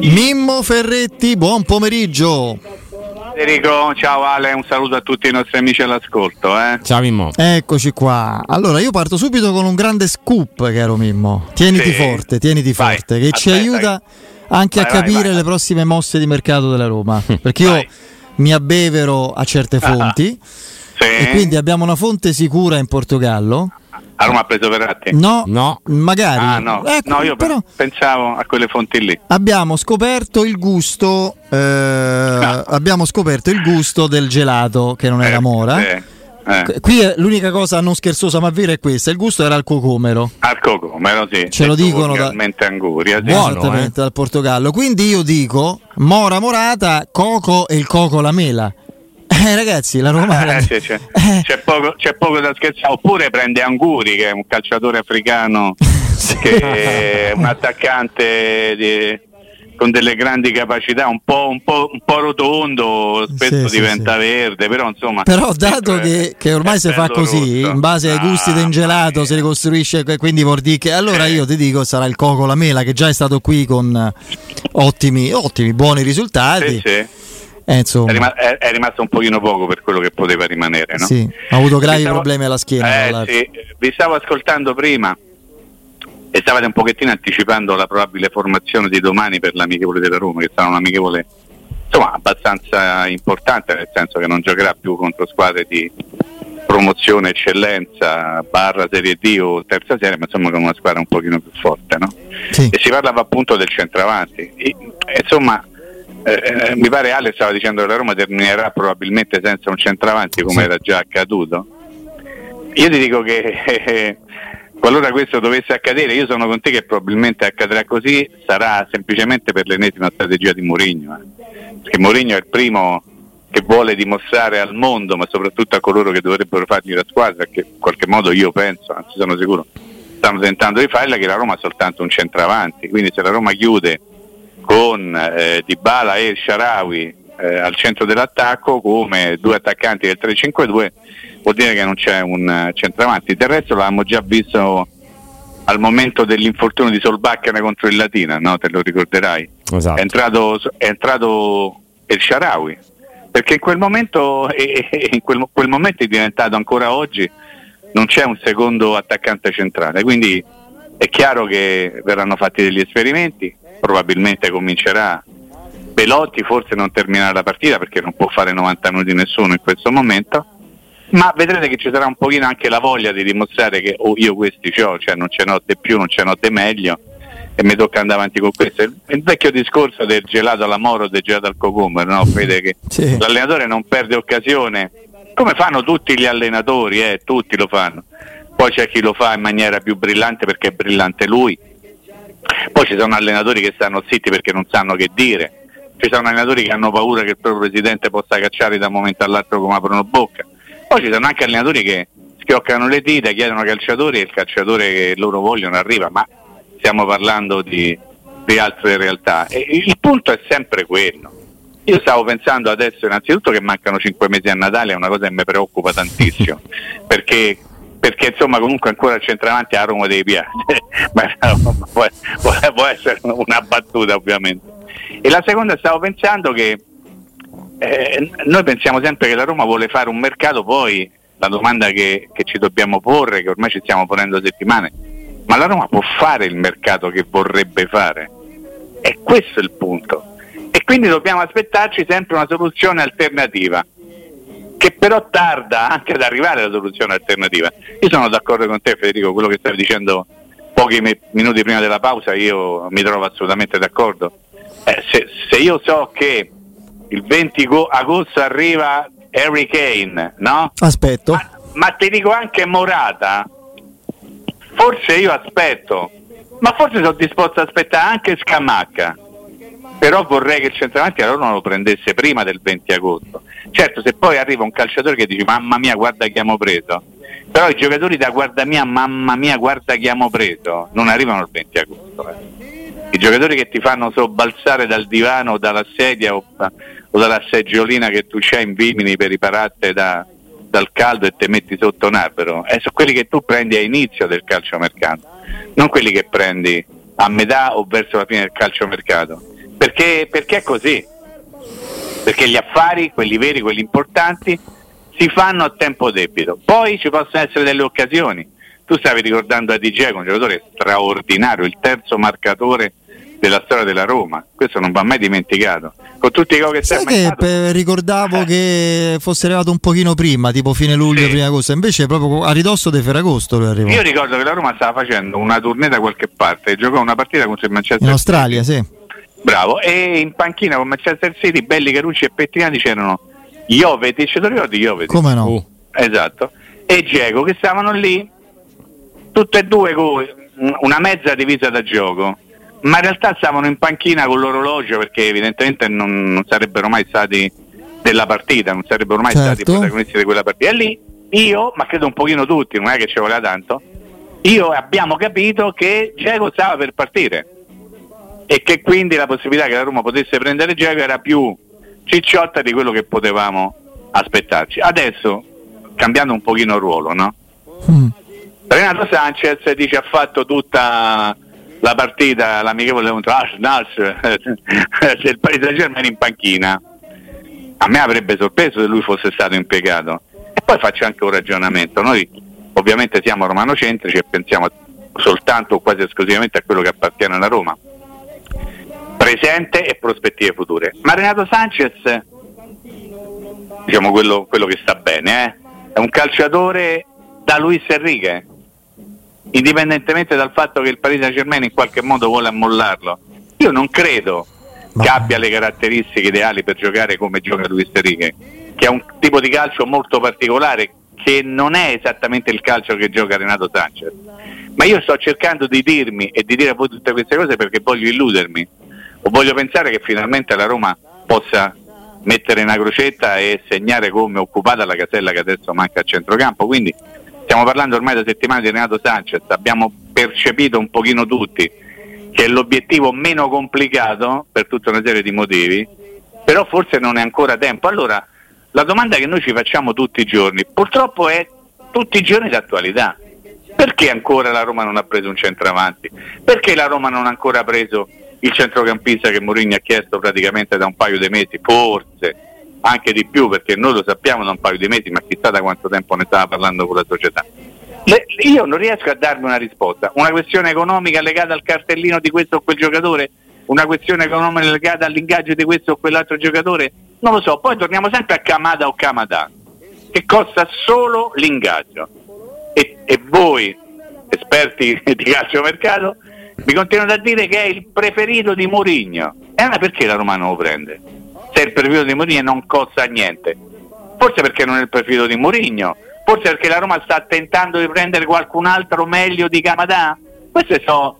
Mimmo Ferretti, buon pomeriggio. Federico, ciao Ale, un saluto a tutti i nostri amici all'ascolto. Eh. Ciao Mimmo. Eccoci qua. Allora, io parto subito con un grande scoop, caro Mimmo. Tieniti Sì. forte, tieniti Vai, forte, che ci aspetta, aiuta anche Vai, a vai, capire vai. le prossime mosse di mercato della Roma. Perché io Vai. mi abbevero a certe fonti Sì. e quindi abbiamo una fonte sicura in Portogallo. A Roma ha preso Verratti? No, No. magari. Ah no, Ecco, no io però pensavo a quelle fonti lì. abbiamo scoperto il gusto eh, abbiamo scoperto il gusto del gelato che non era Eh, mora. sì, eh. Qui è- l'unica cosa non scherzosa ma vera è questa, il gusto era al cocomero. Al cocomero, sì. Ce lo dicono da- Anguria, sì. Buono, Esattamente, dal Portogallo. Quindi io dico Mora Morata, Coco e il Coco la mela. Eh ragazzi, la Roma Eh, sì, c'è, Eh, c'è poco, c'è poco da scherzare. Oppure prende Anguri, che è un calciatore africano, che è un attaccante di- con delle grandi capacità, un po', un po', un po' rotondo, spesso Sì, sì, diventa sì. verde, però insomma... Però dato che, che ormai si fa così, rosso. in base ai gusti Ah, del gelato, si ricostruisce, quindi vuol dire che allora Sì. io ti dico sarà il Coco la mela che già è stato qui con eh, ottimi, ottimi buoni risultati. Eh, È, rima- è- è rimasto un pochino poco per quello che poteva rimanere, no? sì, ha avuto gravi Vi stavo- problemi alla schiena. Eh, sì, vi stavo ascoltando prima e stavate un pochettino anticipando la probabile formazione di domani per l'amichevole della Roma, che sarà un'amichevole insomma abbastanza importante, nel senso che non giocherà più contro squadre di promozione, eccellenza, barra Serie D o terza serie, ma insomma con una squadra un pochino più forte, no? Sì. E si parlava appunto del centravanti. E, insomma, eh, mi pare Ale stava dicendo che la Roma terminerà probabilmente senza un centravanti come Sì. era già accaduto. Io ti dico che eh, qualora questo dovesse accadere, io sono con te che probabilmente accadrà così, sarà semplicemente per l'ennesima strategia di Mourinho. eh. Perché Mourinho è il primo che vuole dimostrare al mondo, ma soprattutto a coloro che dovrebbero fargli la squadra, che in qualche modo io penso, anzi sono sicuro, stanno tentando di farla, che la Roma ha soltanto un centravanti. Quindi se la Roma chiude con eh, Dybala e Sharawi eh, al centro dell'attacco come due attaccanti del 3-5-2 vuol dire che non c'è un eh, centravanti del resto l'avevamo già visto al momento dell'infortunio di Solbakken contro il Latina no? te lo ricorderai Esatto. è entrato, è entrato El Sharawi perché in quel momento e- e- in quel, quel momento è diventato ancora oggi non c'è un secondo attaccante centrale quindi è chiaro che verranno fatti degli esperimenti probabilmente comincerà Belotti forse non terminerà la partita perché non può fare 90 minuti nessuno in questo momento ma vedrete che ci sarà un pochino anche la voglia di dimostrare che oh, io questi ho, cioè non ce n'ho di più, non ce n'ho di meglio e mi tocca andare avanti con questo. Il, vecchio discorso del gelato alla moro del gelato al cocomero, no? Vede che Sì. l'allenatore non perde occasione, come fanno tutti gli allenatori, eh, tutti lo fanno. Poi c'è chi lo fa in maniera più brillante perché è brillante lui. Poi ci sono allenatori che stanno zitti perché non sanno che dire. Ci sono allenatori che hanno paura che il proprio presidente possa cacciare da un momento all'altro come aprono bocca. Poi ci sono anche allenatori che schioccano le dita, chiedono calciatori e il calciatore che loro vogliono arriva, ma stiamo parlando di, di altre realtà. E il punto è sempre quello. Io stavo pensando adesso innanzitutto che mancano cinque mesi a Natale, è una cosa che mi preoccupa tantissimo, perché, perché insomma comunque ancora il centravanti a Roma dei piace, ma può, può- essere una battuta ovviamente. E la seconda stavo pensando che eh, noi pensiamo sempre che la Roma vuole fare un mercato, poi la domanda che, che ci dobbiamo porre, che ormai ci stiamo ponendo settimane, ma la Roma può fare il mercato che vorrebbe fare? E questo è il punto. E quindi dobbiamo aspettarci sempre una soluzione alternativa, che però tarda anche ad arrivare alla soluzione alternativa. Io sono d'accordo con te Federico, quello che stavi dicendo pochi mi- minuti prima della pausa, io mi trovo assolutamente d'accordo. Eh, se, se io so che il 20 go- agosto arriva Harry Kane, no? Aspetto. Ma, ma ti dico anche Morata, forse io aspetto, ma forse sono disposto ad aspettare anche Scamacca. Però vorrei che il centravanti allora non lo prendesse prima del 20 agosto. Certo, se poi arriva un calciatore che dice mamma mia guarda chi abbiamo preso, però i giocatori da guarda mia, mamma mia guarda chi abbiamo preso, non arrivano il 20 agosto. eh. I giocatori che ti fanno sobbalzare dal divano o dalla sedia o, o dalla seggiolina che tu c'hai in Vimini per ripararti da- dal caldo e ti metti sotto un albero, eh, sono quelli che tu prendi a inizio del calciomercato, non quelli che prendi a metà o verso la fine del calciomercato. Perché, perché è così. Perché gli affari, quelli veri, quelli importanti, si fanno a tempo debito. Poi ci possono essere delle occasioni. Tu stavi ricordando a DJ, un giocatore straordinario, il terzo marcatore della storia della Roma. Questo non va mai dimenticato. Con tutti i gol che Sai che pe- ricordavo eh. che fosse arrivato un pochino prima, tipo fine luglio, sì. prima agosto, invece proprio a ridosso di Ferragosto lui arrivò. Io ricordo che la Roma stava facendo una tournée da qualche parte giocò una partita contro il Manchester In Australia, City. sì. Bravo, e in panchina con Manchester City, belli Carucci e Pettinati c'erano Jovetic, te lo ricordi Jovetic? Come no? Uh. Esatto. E Diego che stavano lì, tutte e due con una mezza divisa da gioco ma in realtà stavano in panchina con l'orologio perché evidentemente non, non sarebbero mai stati della partita, non sarebbero mai certo. stati protagonisti di quella partita. E lì io, ma credo un pochino tutti, non è che ci voleva tanto, io abbiamo capito che Diego stava per partire e che quindi la possibilità che la Roma potesse prendere Diego era più cicciotta di quello che potevamo aspettarci. Adesso, cambiando un pochino il ruolo, no? Mm. Renato Sanchez dice ha fatto tutta la partita, l'amichevole contro Arsenal del Paris Saint Germain in panchina. A me avrebbe sorpreso se lui fosse stato impiegato. E poi faccio anche un ragionamento. Noi ovviamente siamo romanocentrici e pensiamo soltanto o quasi esclusivamente a quello che appartiene alla Roma. Presente e prospettive future. Ma Renato Sanchez, diciamo quello, quello che sta bene, eh? è un calciatore da Luis Enrique indipendentemente dal fatto che il Paris Saint Germain in qualche modo vuole ammollarlo. Io non credo Ma... che abbia le caratteristiche ideali per giocare come gioca Luis Enrique, che è un tipo di calcio molto particolare che non è esattamente il calcio che gioca Renato Sanchez. Ma io sto cercando di dirmi e di dire a voi tutte queste cose perché voglio illudermi o voglio pensare che finalmente la Roma possa mettere una crocetta e segnare come occupata la casella che adesso manca a centrocampo. Quindi stiamo parlando ormai da settimane di Renato Sanchez, abbiamo percepito un pochino tutti che è l'obiettivo meno complicato per tutta una serie di motivi, però forse non è ancora tempo. Allora, la domanda che noi ci facciamo tutti i giorni, purtroppo è tutti i giorni d'attualità. Perché ancora la Roma non ha preso un centravanti? Perché la Roma non ha ancora preso il centrocampista che Mourinho ha chiesto praticamente da un paio di mesi? Forse anche di più perché noi lo sappiamo da un paio di mesi, ma chissà da quanto tempo ne stava parlando con la società. Le, io non riesco a darmi una risposta. Una questione economica legata al cartellino di questo o quel giocatore? Una questione economica legata all'ingaggio di questo o quell'altro giocatore? Non lo so. Poi torniamo sempre a Kamada o Kamada, che costa solo l'ingaggio. E, e voi, esperti di calciomercato, mi continuate a dire che è il preferito di Mourinho. E allora perché la Roma non lo prende? se il profilo di Mourinho non costa niente. Forse perché non è il profilo di Mourinho, forse perché la Roma sta tentando di prendere qualcun altro meglio di Camadà. Queste sono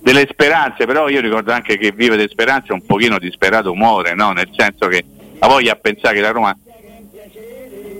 delle speranze, però io ricordo anche che vive delle speranze un pochino disperato muore, no? nel senso che la voglia a pensare che la Roma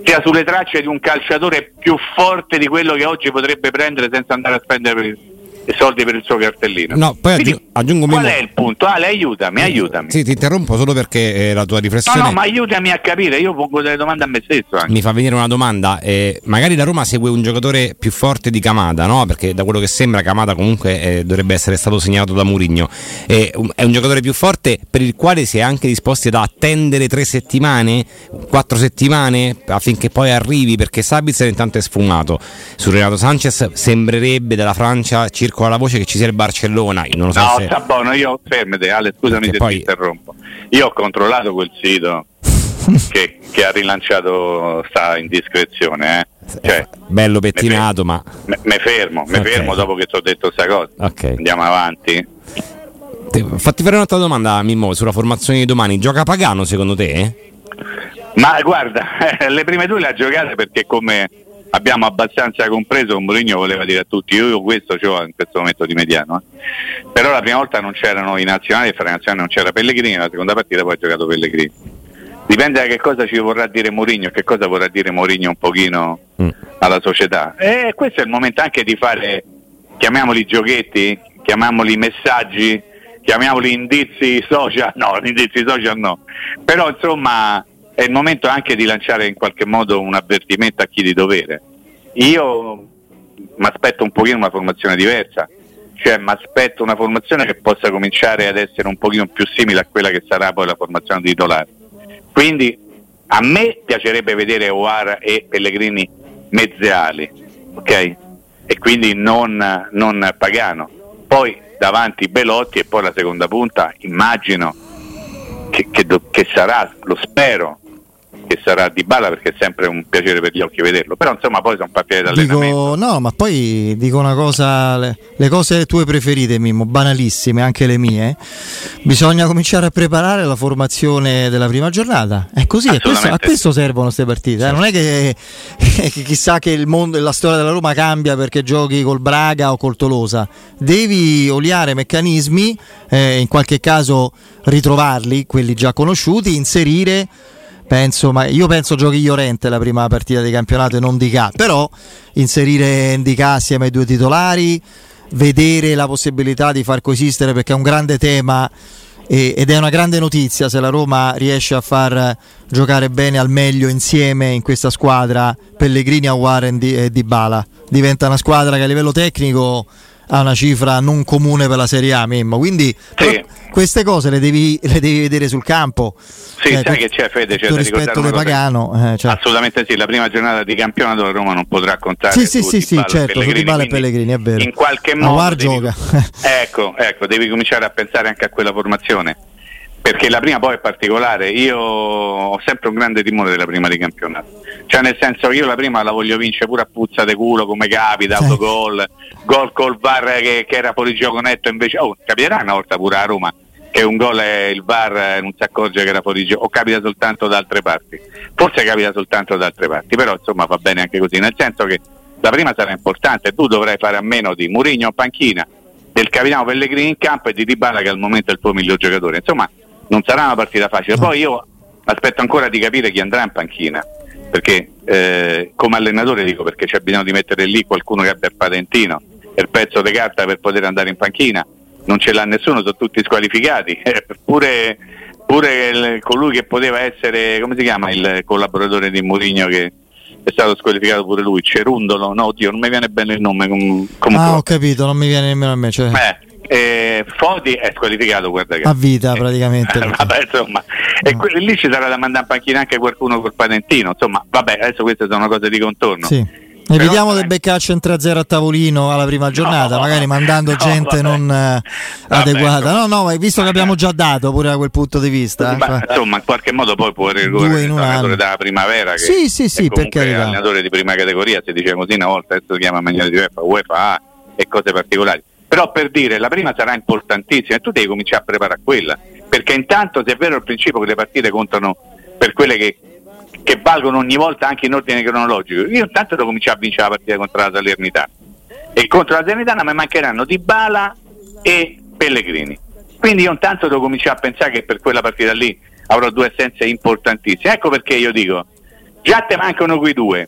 sia sulle tracce di un calciatore più forte di quello che oggi potrebbe prendere senza andare a spendere i soldi per il suo cartellino. No, poi Quindi, aggiungo Qual è il punto? Ale, aiutami, aiutami. Sì, ti interrompo solo perché eh, la tua riflessione. No, no, ma aiutami a capire, io pongo delle domande a me stesso. Anche. Mi fa venire una domanda. Eh, magari la Roma segue un giocatore più forte di Camada, no? Perché da quello che sembra Camada comunque eh, dovrebbe essere stato segnato da Murigno. è un giocatore più forte per il quale si è anche disposti ad attendere tre settimane, quattro settimane affinché poi arrivi, perché Sabitzer intanto è sfumato. Su Renato Sanchez sembrerebbe dalla Francia circa circola la voce che ci sia il Barcellona. Io non so no, se... sta buono, io fermate, Ale, scusami se poi... ti interrompo. Io ho controllato quel sito che, che, ha rilanciato sta indiscrezione, eh. Cioè, bello pettinato, me, ma mi fermo, mi okay. fermo dopo che ti ho detto questa cosa. Okay. Andiamo avanti. Fatti fare un'altra domanda, Mimmo, sulla formazione di domani. Gioca Pagano secondo te? Ma guarda, le prime due le ha giocate perché come abbiamo abbastanza compreso che Mourinho voleva dire a tutti io questo ho in questo momento di mediano eh. però la prima volta non c'erano i nazionali e fra i nazionali non c'era Pellegrini la seconda partita poi ha giocato Pellegrini dipende da che cosa ci vorrà dire Mourinho che cosa vorrà dire Mourinho un pochino mm. alla società e questo è il momento anche di fare chiamiamoli giochetti chiamiamoli messaggi chiamiamoli indizi social no indizi social no però insomma è il momento anche di lanciare in qualche modo un avvertimento a chi di dovere. Io mi aspetto un pochino una formazione diversa, cioè mi aspetto una formazione che possa cominciare ad essere un pochino più simile a quella che sarà poi la formazione titolare. Quindi a me piacerebbe vedere Oara e Pellegrini mezzeali, ok? E quindi non, non Pagano. Poi davanti Belotti e poi la seconda punta immagino che, che, che sarà, lo spero, che sarà di balla perché è sempre un piacere per gli occhi vederlo. Però insomma poi sono partite dall'allenamento. Dico, no, ma poi dico una cosa, le, le, cose tue preferite, Mimmo, banalissime, anche le mie. Bisogna cominciare a preparare la formazione della prima giornata. È così, a questo, a questo servono queste partite. Eh? Non è che, che, chissà che il mondo, la storia della Roma cambia perché giochi col Braga o col Tolosa. Devi oliare meccanismi, eh, in qualche caso ritrovarli, quelli già conosciuti, inserire penso, ma io penso giochi Llorente la prima partita di campionato e non Di K, però inserire Di assieme ai due titolari, vedere la possibilità di far coesistere perché è un grande tema ed è una grande notizia se la Roma riesce a far giocare bene al meglio insieme in questa squadra Pellegrini, Aguar e Di Bala. Diventa una squadra che a livello tecnico ha una cifra non comune per la Serie A, Mimmo. Quindi sì. queste cose le devi, le devi, vedere sul campo. Sì, eh, sai che c'è Fede, c'è rispetto di Pagano. Eh, cioè. Assolutamente sì, la prima giornata di campionato la Roma non potrà contare Sì, sì, sì, sì certo, su Di Bala e Pellegrini, è vero. In qualche modo devi, ecco, ecco, devi cominciare a pensare anche a quella formazione perché la prima poi è particolare, io ho sempre un grande timore della prima di campionato, cioè nel senso che io la prima la voglio vincere pure a puzza de culo come capita, autogol, gol col VAR che, che, era fuori gioco netto invece, oh capiterà una volta pure a Roma che un gol è il VAR non si accorge che era fuori gioco o capita soltanto da altre parti, forse capita soltanto da altre parti, però insomma va bene anche così, nel senso che la prima sarà importante, tu dovrai fare a meno di Murigno a panchina, del capitano Pellegrini in campo e di Dybala che al momento è il tuo miglior giocatore, insomma non sarà una partita facile. Poi io aspetto ancora di capire chi andrà in panchina, perché eh, come allenatore dico perché c'è bisogno di mettere lì qualcuno che abbia il patentino e il pezzo di carta per poter andare in panchina, non ce l'ha nessuno, sono tutti squalificati, pure, pure il, colui che poteva essere, come si chiama, il collaboratore di Mourinho che è stato squalificato pure lui, Cerundolo, no oddio non mi viene bene il nome. Com- comunque. Ah ho capito, non mi viene nemmeno a me. Cioè... Eh, eh, Fodi è squalificato guarda che a vita praticamente vabbè, insomma, no. e que- lì ci sarà da mandare in panchina anche qualcuno col patentino insomma vabbè adesso queste sono cose di contorno sì. Evitiamo Però, del beccaccio in 3-0 a tavolino alla prima giornata, no, magari mandando no, gente vabbè. non eh, adeguata. No, no, ma visto che abbiamo già dato pure da quel punto di vista. Ma, eh. insomma, in qualche modo poi può ricorrere l'allenatore della primavera che sì, sì, sì, perché è allenatore di prima categoria, si dice così una volta, adesso si chiama in maniera diversa, UEFA A e cose particolari però per dire la prima sarà importantissima e tu devi cominciare a preparare quella, perché intanto se è vero il principio che le partite contano per quelle che, che valgono ogni volta anche in ordine cronologico, io intanto devo cominciare a vincere la partita contro la Salernitana. E contro la Salernitana mi mancheranno Di Bala e Pellegrini. Quindi io intanto devo cominciare a pensare che per quella partita lì avrò due assenze importantissime. Ecco perché io dico, già te mancano quei due,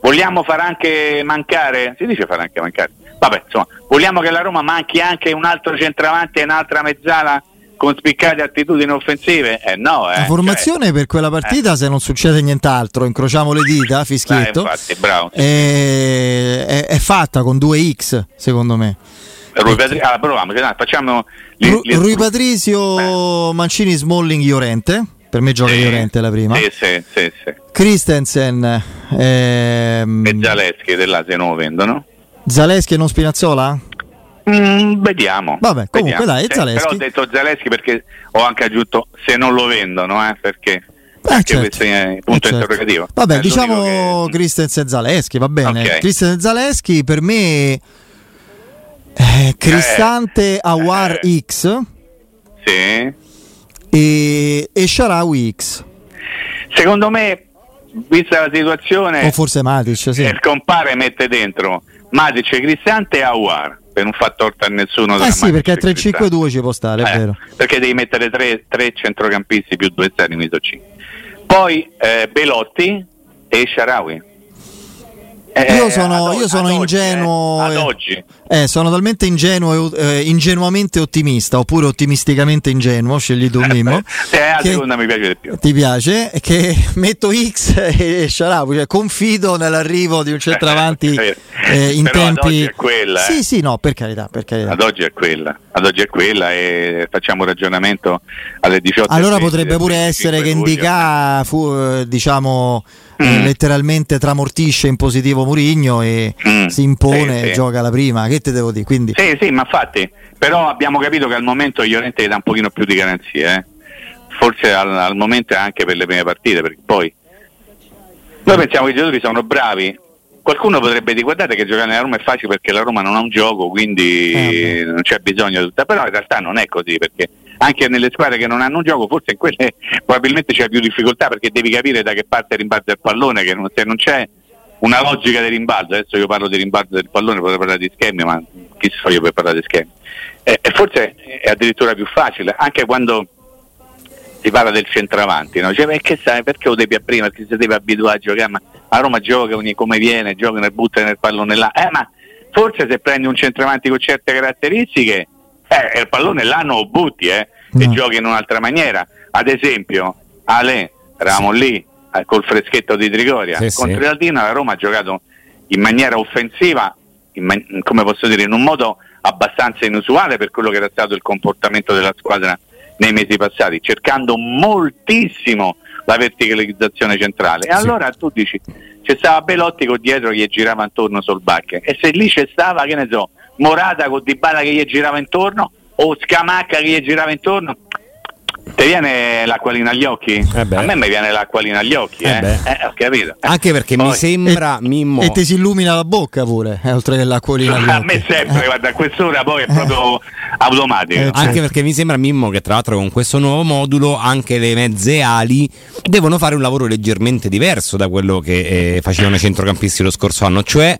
vogliamo far anche mancare, si dice far anche mancare, vabbè insomma, vogliamo che la Roma manchi anche un altro centravanti e un'altra mezzala con spiccate attitudini offensive? Eh no, eh. La formazione cioè, per quella partita, eh. se non succede nient'altro, incrociamo le dita, fischietto, eh, infatti, bravo, è, è, è, fatta con due X, secondo me. Rui Patrizio, ah, proviamo, facciamo Ru- Rui Patrizio, Mancini, Smalling, Iorente. Per me gioca sì, Iorente la prima. Sì, sì, sì, sì. Christensen ehm... e Zaleschi dell'Asia non lo vendono. Zaleschi e non Spinazzola? Mm, vediamo. Vabbè, comunque vediamo. dai, sì, Zaleschi. Però ho detto Zaleschi perché ho anche aggiunto se non lo vendono, eh, perché eh, certo. questo è punto eh, certo. interrogativo. Vabbè, è diciamo che... Christensen e Zaleschi, va bene. Okay. Christensen e Zaleschi per me eh, Cristante eh, Awar eh. X. Sì. E, e Sharawi X. Secondo me, vista la situazione, o forse Matic, sì. il compare mette dentro Matic, Cristante e Awar per non far torto a nessuno. Eh sì, perché 3-5-2 ci può stare, eh, è vero. Perché devi mettere tre, tre centrocampisti più due esterni, quindi 5. Poi eh, Belotti e Sharawi. Eh, io sono, io sono ad ingenuo. Oggi, eh, ad oggi. Eh, sono talmente ingenuo, eh, ingenuamente ottimista, oppure ottimisticamente ingenuo, scegli tu Mimmo. eh, a seconda mi piace di più. Ti piace? Che metto X e Sharabu, cioè confido nell'arrivo di un centravanti eh, in Però tempi... Ad oggi è quella. Sì, eh. sì, no, per carità, per carità. Ad oggi è quella, ad oggi è quella e facciamo un ragionamento alle 18. Allora potrebbe pure essere che Indica fu, eh, diciamo, mm. letteralmente tramortisce in positivo Murigno e mm. si impone sì, sì. gioca la prima. Che te devo dire? Quindi... Sì, sì, ma infatti, però abbiamo capito che al momento Llorente gli dà un pochino più di garanzie, eh? forse al, al momento anche per le prime partite, perché poi noi pensiamo che i giocatori sono bravi, qualcuno potrebbe dire guardate che giocare nella Roma è facile perché la Roma non ha un gioco quindi eh, non c'è bisogno di tutta però in realtà non è così perché anche nelle squadre che non hanno un gioco forse in quelle probabilmente c'è più difficoltà perché devi capire da che parte rimbalza il pallone che non, se non c'è una logica di rimbalzo adesso io parlo di rimbalzo del pallone potrei parlare di schemi ma chi so io per parlare di schemi eh, e forse è addirittura più facile anche quando si parla del centravanti, no? Cioè, che sai, perché lo devi a prima? Perché si deve abituare a giocare, ma a Roma gioca ogni come viene, gioca nel butta nel pallone là. Eh, ma forse se prendi un centravanti con certe caratteristiche, eh, il pallone là non lo butti, eh, no. e giochi in un'altra maniera. Ad esempio, Ale, eravamo lì eh, col freschetto di Trigoria, sì, con sì. Trialdino la Roma ha giocato in maniera offensiva, in man- come posso dire, in un modo abbastanza inusuale per quello che era stato il comportamento della squadra nei mesi passati, cercando moltissimo la verticalizzazione centrale. E sì. allora tu dici, c'è stava Belotti con dietro che gli girava intorno sul bacche e se lì c'è stava, che ne so, Morata con Dybala che gli girava intorno o Scamacca che gli girava intorno, ti viene l'acquolina agli occhi? Eh a me mi viene l'acquolina agli occhi, eh, eh. eh ho capito. Anche perché Poi, mi sembra e, Mimmo. E ti si illumina la bocca pure, eh, oltre che l'acquolina agli occhi. A me sempre, guarda, a quest'ora poi è proprio automatico. Eh, certo. Anche perché mi sembra Mimmo che tra l'altro con questo nuovo modulo anche le mezze ali devono fare un lavoro leggermente diverso da quello che eh, facevano i centrocampisti lo scorso anno, cioè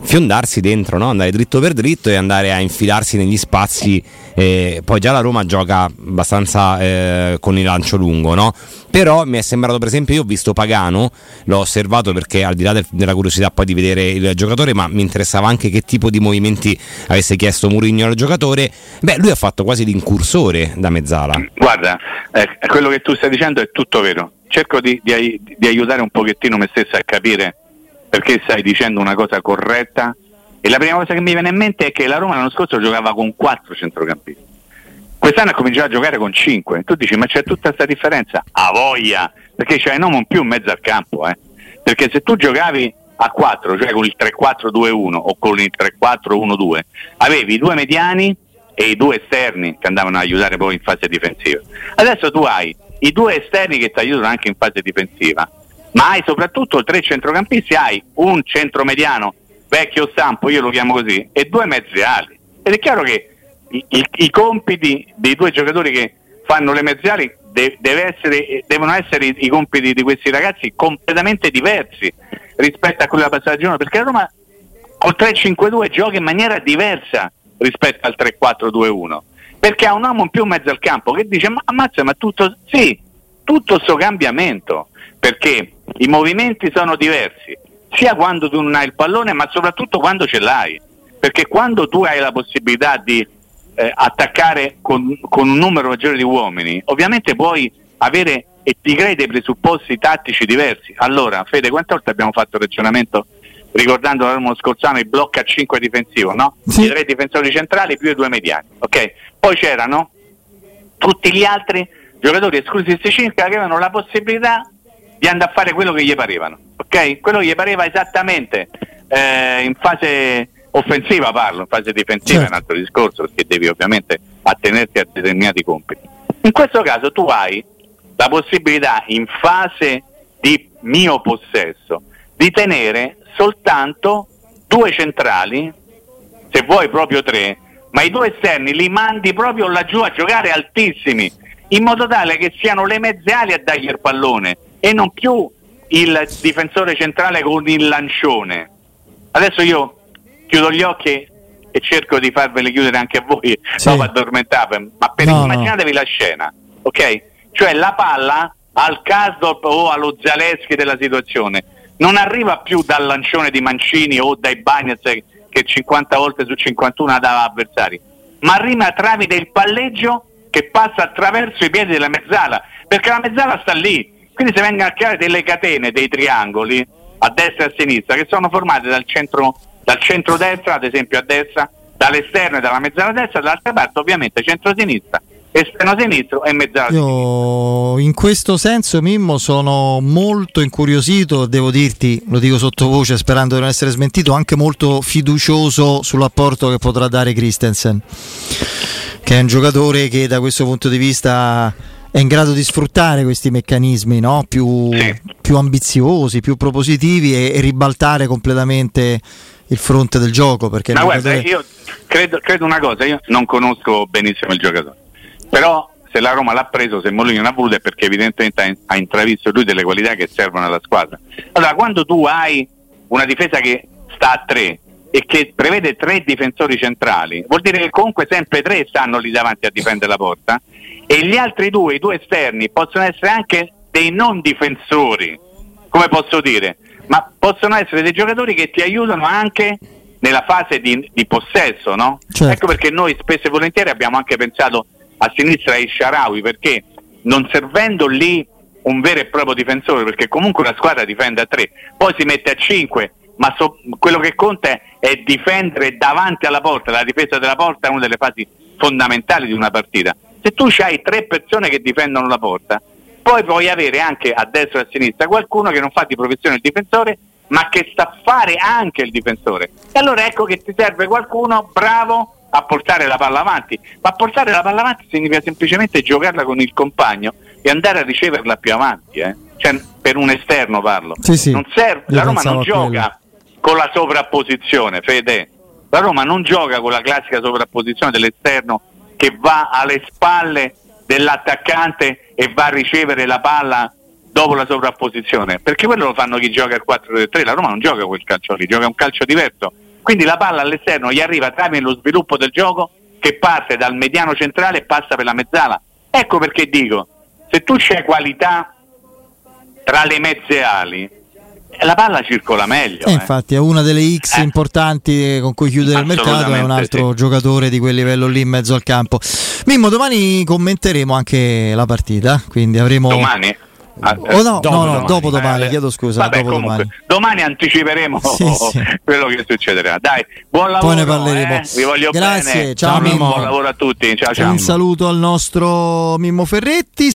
fiondarsi dentro, no? andare dritto per dritto e andare a infilarsi negli spazi. Eh, poi già la Roma gioca abbastanza eh, con il lancio lungo, no? però mi è sembrato per esempio, io ho visto Pagano, l'ho osservato perché al di là del, della curiosità poi di vedere il giocatore, ma mi interessava anche che tipo di movimenti avesse chiesto Murigno al giocatore, beh lui ha fatto quasi l'incursore da mezzala. Guarda, eh, quello che tu stai dicendo è tutto vero, cerco di, di, di aiutare un pochettino me stesso a capire perché stai dicendo una cosa corretta? E la prima cosa che mi viene in mente è che la Roma l'anno scorso giocava con quattro centrocampisti. Quest'anno ha cominciato a giocare con cinque. Tu dici ma c'è tutta questa differenza? a voglia! Perché c'è non più in mezzo al campo eh. perché se tu giocavi a 4 cioè con il 3-4-2-1 o con il 3-4-1-2 avevi i due mediani e i due esterni che andavano ad aiutare poi in fase difensiva. Adesso tu hai i due esterni che ti aiutano anche in fase difensiva ma hai soprattutto tre centrocampisti, hai un centromediano vecchio stampo, io lo chiamo così, e due mezzi ali. Ed è chiaro che i, i, i compiti dei due giocatori che fanno le mezze ali de, essere, devono essere i, i, compiti di questi ragazzi completamente diversi rispetto a quello della passata giornata, perché la Roma col 3-5-2 gioca in maniera diversa rispetto al 3-4-2-1 perché ha un uomo in più in mezzo al campo che dice ma ammazza ma tutto sì tutto questo cambiamento perché i movimenti sono diversi, sia quando tu non hai il pallone, ma soprattutto quando ce l'hai. Perché quando tu hai la possibilità di eh, attaccare con, con, un numero maggiore di uomini, ovviamente puoi avere e ti crei dei presupposti tattici diversi. Allora, Fede, quante volte abbiamo fatto il ragionamento ricordando l'anno scorso anno il blocco a 5 difensivo, no? Sì. I tre difensori centrali più i due mediani, ok? Poi c'erano tutti gli altri giocatori esclusi questi 5 che avevano la possibilità di andare a fare quello che gli parevano, ok? Quello che gli pareva esattamente eh, in fase offensiva parlo, in fase difensiva certo. è un altro discorso perché devi ovviamente attenerti a determinati compiti. In questo caso tu hai la possibilità in fase di mio possesso di tenere soltanto due centrali, se vuoi proprio tre, ma i due esterni li mandi proprio laggiù a giocare altissimi, in modo tale che siano le mezze ali a dargli il pallone e non più il difensore centrale con il lancione. Adesso io chiudo gli occhi e cerco di farveli chiudere anche a voi, sì. dopo addormentate, ma per no, immaginatevi no. la scena, ok? Cioè la palla al Kasdorp o allo Zaleschi della situazione non arriva più dal lancione di Mancini o dai Bagnets che perché 50 volte su 51 dava avversari, ma rima tramite il palleggio che passa attraverso i piedi della mezzala, perché la mezzala sta lì. Quindi si vengono a creare delle catene, dei triangoli a destra e a sinistra che sono formate dal centro, dal centro-destra, ad esempio a destra, dall'esterno e dalla mezzala destra, dall'altra parte ovviamente centro-sinistra esterno sinistro e mezzala Io in questo senso Mimmo sono molto incuriosito, devo dirti, lo dico sottovoce sperando di non essere smentito, anche molto fiducioso sull'apporto che potrà dare Christensen, che è un giocatore che da questo punto di vista è in grado di sfruttare questi meccanismi no? più, sì. più, ambiziosi, più propositivi e, e, ribaltare completamente il fronte del gioco. Perché Ma guarda, io credo, credo una cosa, io non conosco benissimo il giocatore però se la Roma l'ha preso, se Molino l'ha voluto è perché evidentemente ha intravisto lui delle qualità che servono alla squadra. Allora, quando tu hai una difesa che sta a tre e che prevede tre difensori centrali, vuol dire che comunque sempre tre stanno lì davanti a difendere la porta e gli altri due, i due esterni, possono essere anche dei non difensori, come posso dire, ma possono essere dei giocatori che ti aiutano anche nella fase di, di possesso, no? Certo. Ecco perché noi spesso e volentieri abbiamo anche pensato a sinistra è Sharawi perché non servendo lì un vero e proprio difensore perché comunque una squadra difende a tre poi si mette a cinque ma so, quello che conta è, è, difendere davanti alla porta la difesa della porta è una delle fasi fondamentali di una partita se tu hai tre persone che difendono la porta poi puoi avere anche a destra e a sinistra qualcuno che non fa di professione il difensore ma che sa fare anche il difensore e allora ecco che ti serve qualcuno bravo a portare la palla avanti, ma portare la palla avanti significa semplicemente giocarla con il compagno e andare a riceverla più avanti, eh? cioè, per un esterno parlo. Sì, sì. Serve, la Roma non gioca con la sovrapposizione, Fede. La Roma non gioca con la classica sovrapposizione dell'esterno che va alle spalle dell'attaccante e va a ricevere la palla dopo la sovrapposizione, perché quello lo fanno chi gioca il 4-3, la Roma non gioca quel calcio lì, gioca un calcio diverso. Quindi la palla all'esterno gli arriva tramite lo sviluppo del gioco che parte dal mediano centrale e passa per la mezzala. Ecco perché dico, se tu c'hai qualità tra le mezze ali, la palla circola meglio. Eh, eh. Infatti è una delle X eh. importanti con cui chiudere il mercato, è un altro sì. giocatore di quel livello lì in mezzo al campo. Mimmo, domani commenteremo anche la partita, quindi avremo... Domani? Ah, oh no, dopo no, no, domani, dopo domani, eh, chiedo scusa. Vabbè, dopo comunque, domani. domani anticiperemo sì, sì. quello che succederà. Dai, buon lavoro. Poi ne parleremo. Eh? Vi voglio Grazie, bene. ciao, ciao Mimmo. Buon lavoro a tutti. Ciao, ciao. Un saluto al nostro Mimmo Ferretti.